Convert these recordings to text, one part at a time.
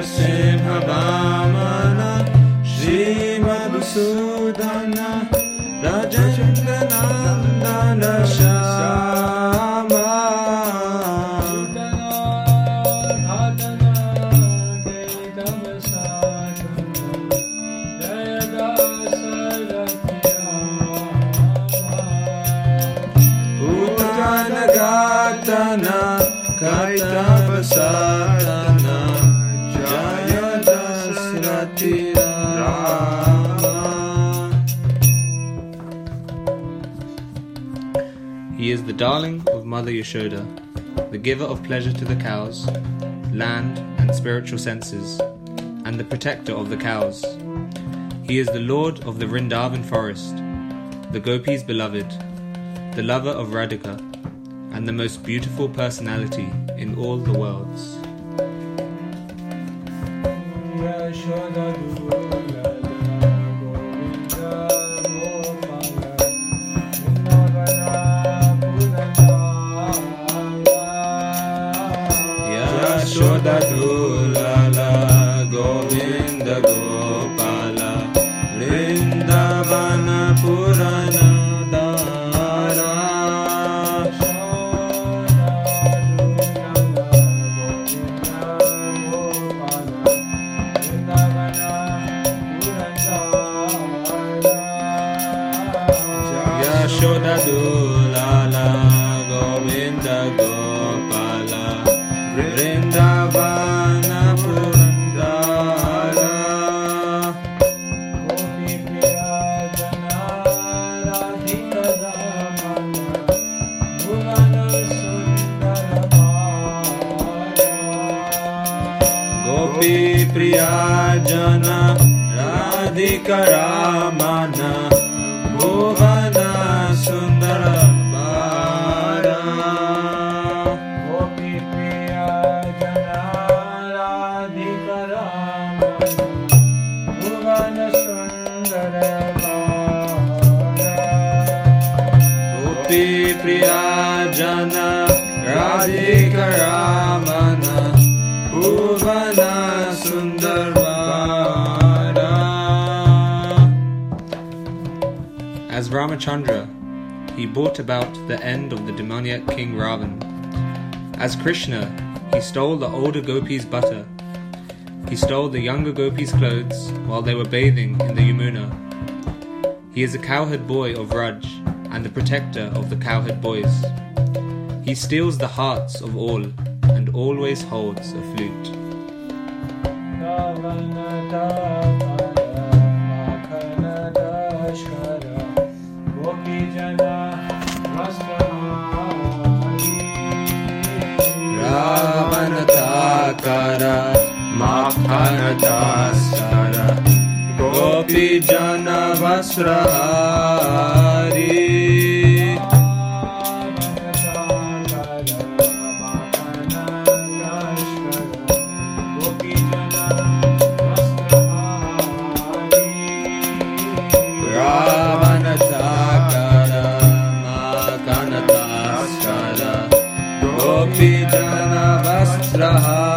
Narasimha Vamana darling of Mother Yashoda, the giver of pleasure to the cows, land, and spiritual senses, and the protector of the cows. He is the lord of the Vrindavan forest, the gopis' beloved, the lover of Radhika, and the most beautiful personality in all the worlds. प्रिया जन अधिकरा Ramachandra, he brought about the end of the demoniac king Ravan. As Krishna, he stole the older gopis' butter. He stole the younger gopis' clothes while they were bathing in the Yamuna. He is a cowherd boy of Vraj and the protector of the cowherd boys. He steals the hearts of all and always holds a flute. मारदा कर माफरदासर गोपी जनवस्र Vasrahari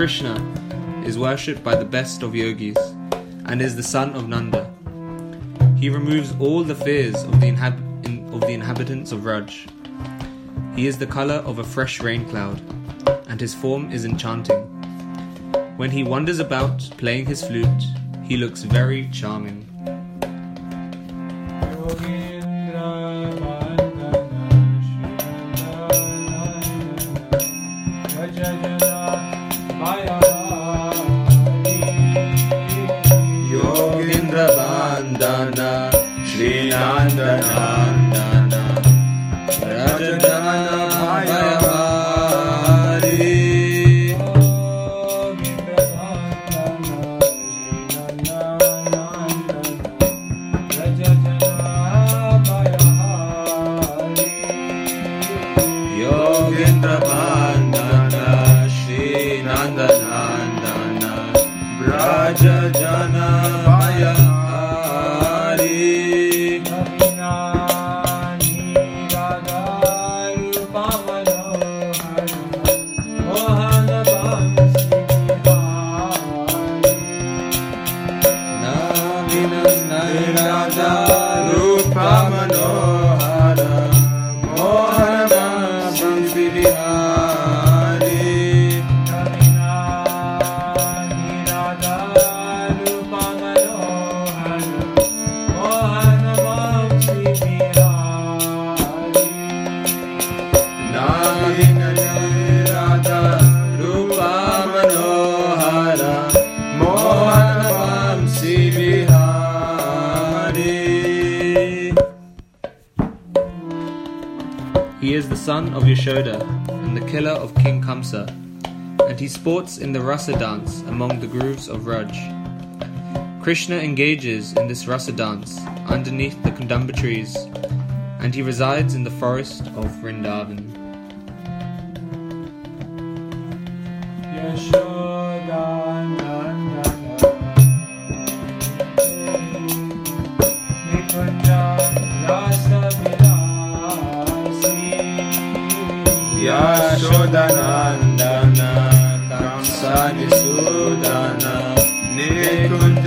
Krishna is worshipped by the best of yogis and is the son of Nanda. He removes all the fears of the, inhab- in- of the inhabitants of Vraj. He is the color of a fresh rain cloud, and his form is enchanting. When he wanders about playing his flute, he looks very charming. Braja Jana and he sports in the rasa dance among the groves of Vraj. Krishna engages in this rasa dance underneath the Kadamba trees, and he resides in the forest of Vrindavan.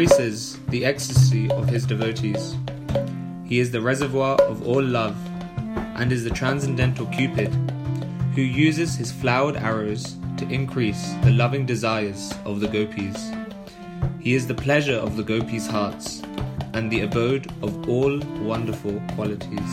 increases the ecstasy of his devotees. He is the reservoir of all love and is the transcendental Cupid who uses his flowered arrows to increase the loving desires of the gopis. He is the pleasure of the gopis' hearts and the abode of all wonderful qualities.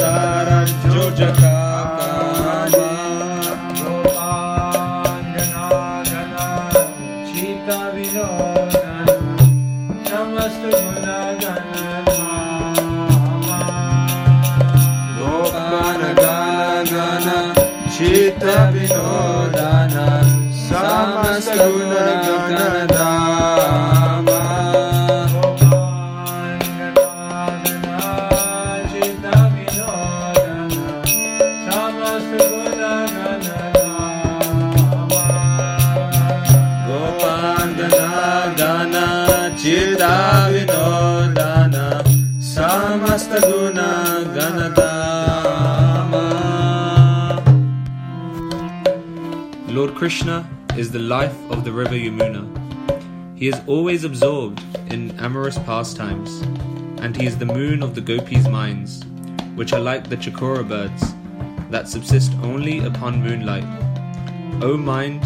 Kula Sara Jukakama Krishna is the life of the river Yamuna. He is always absorbed in amorous pastimes, and he is the moon of the gopis' minds, which are like the chakora birds that subsist only upon moonlight. O mind,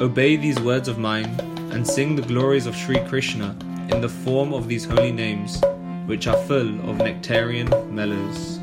obey these words of mine and sing the glories of Sri Krishna in the form of these holy names, which are full of nectarian mellows.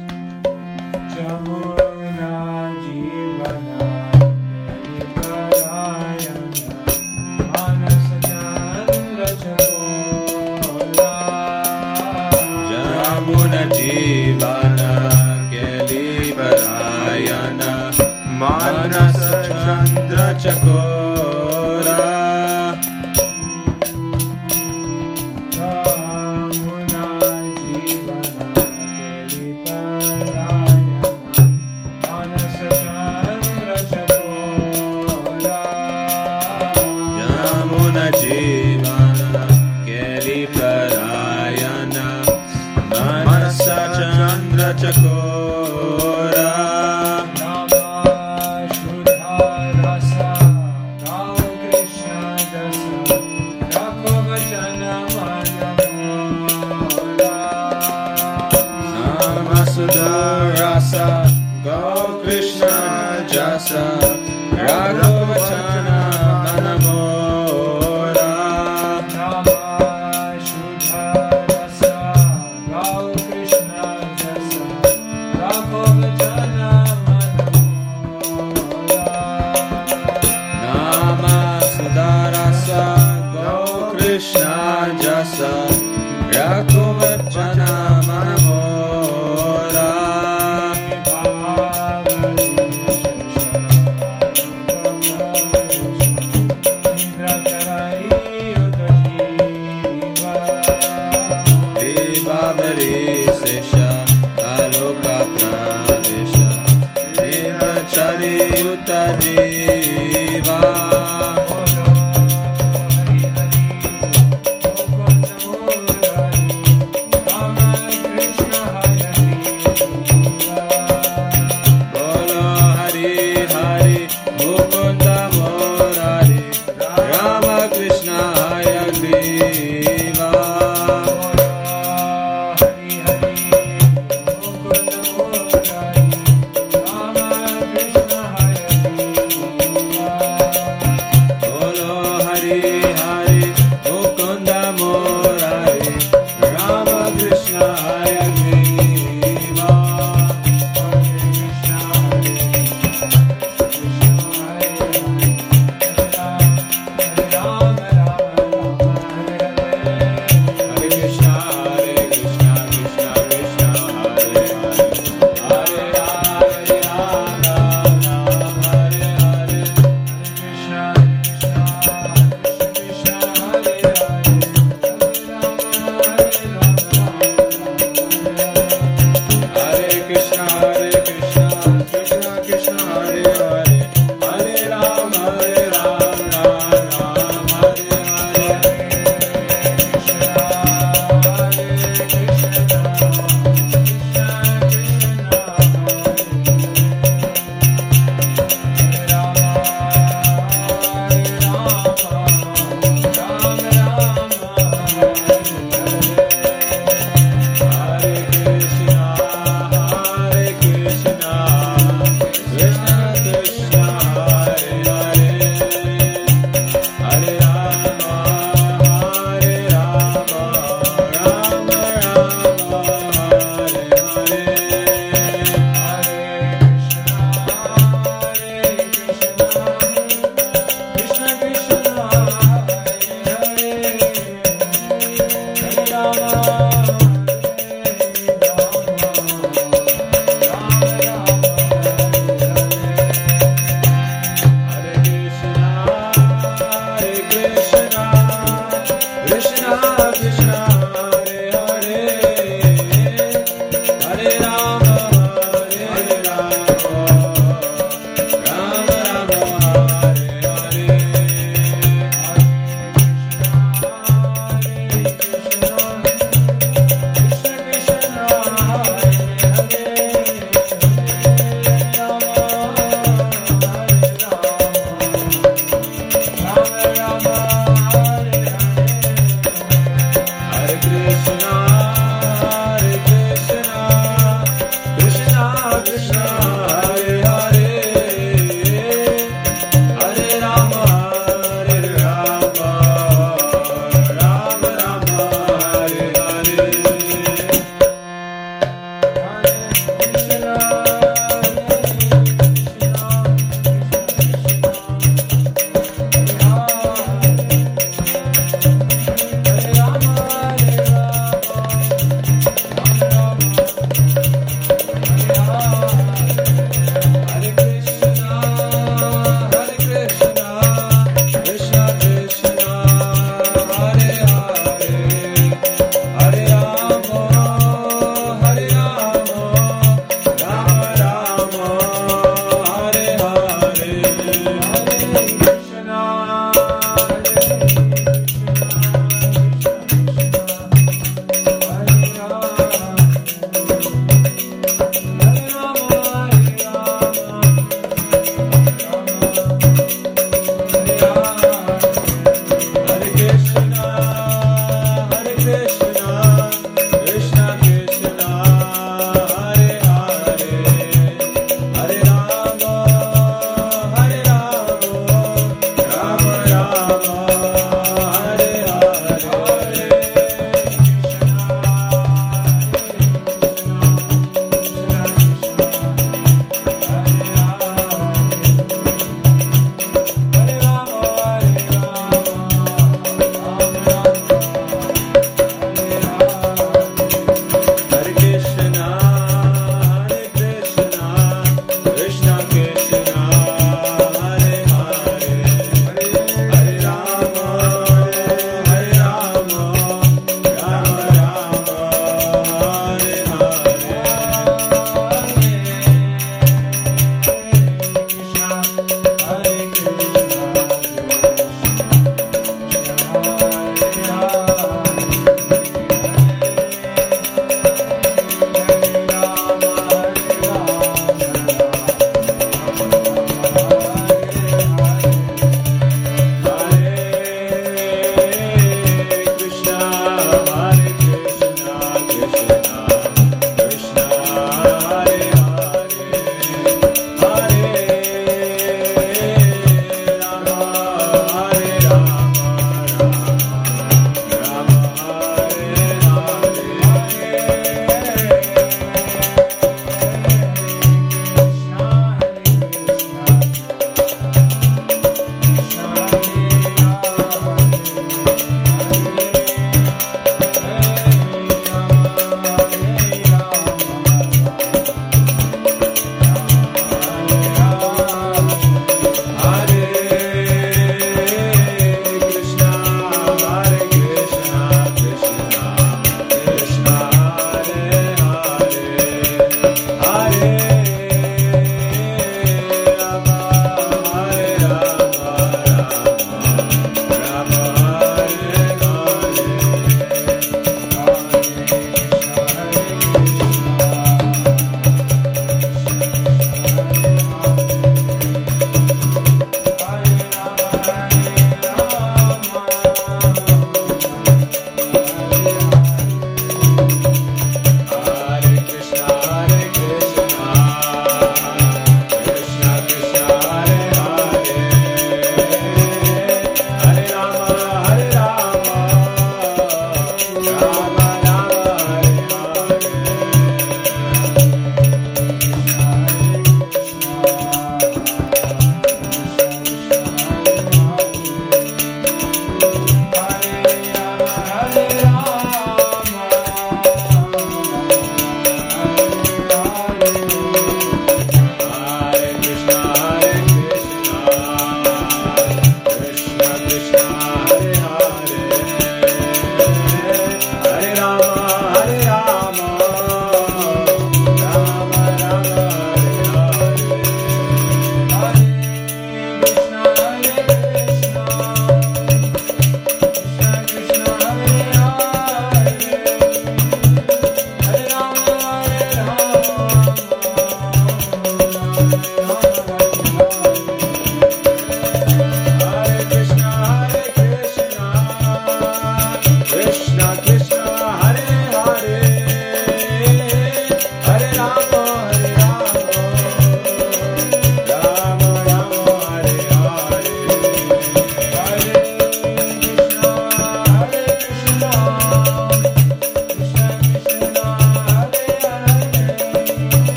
Krishna.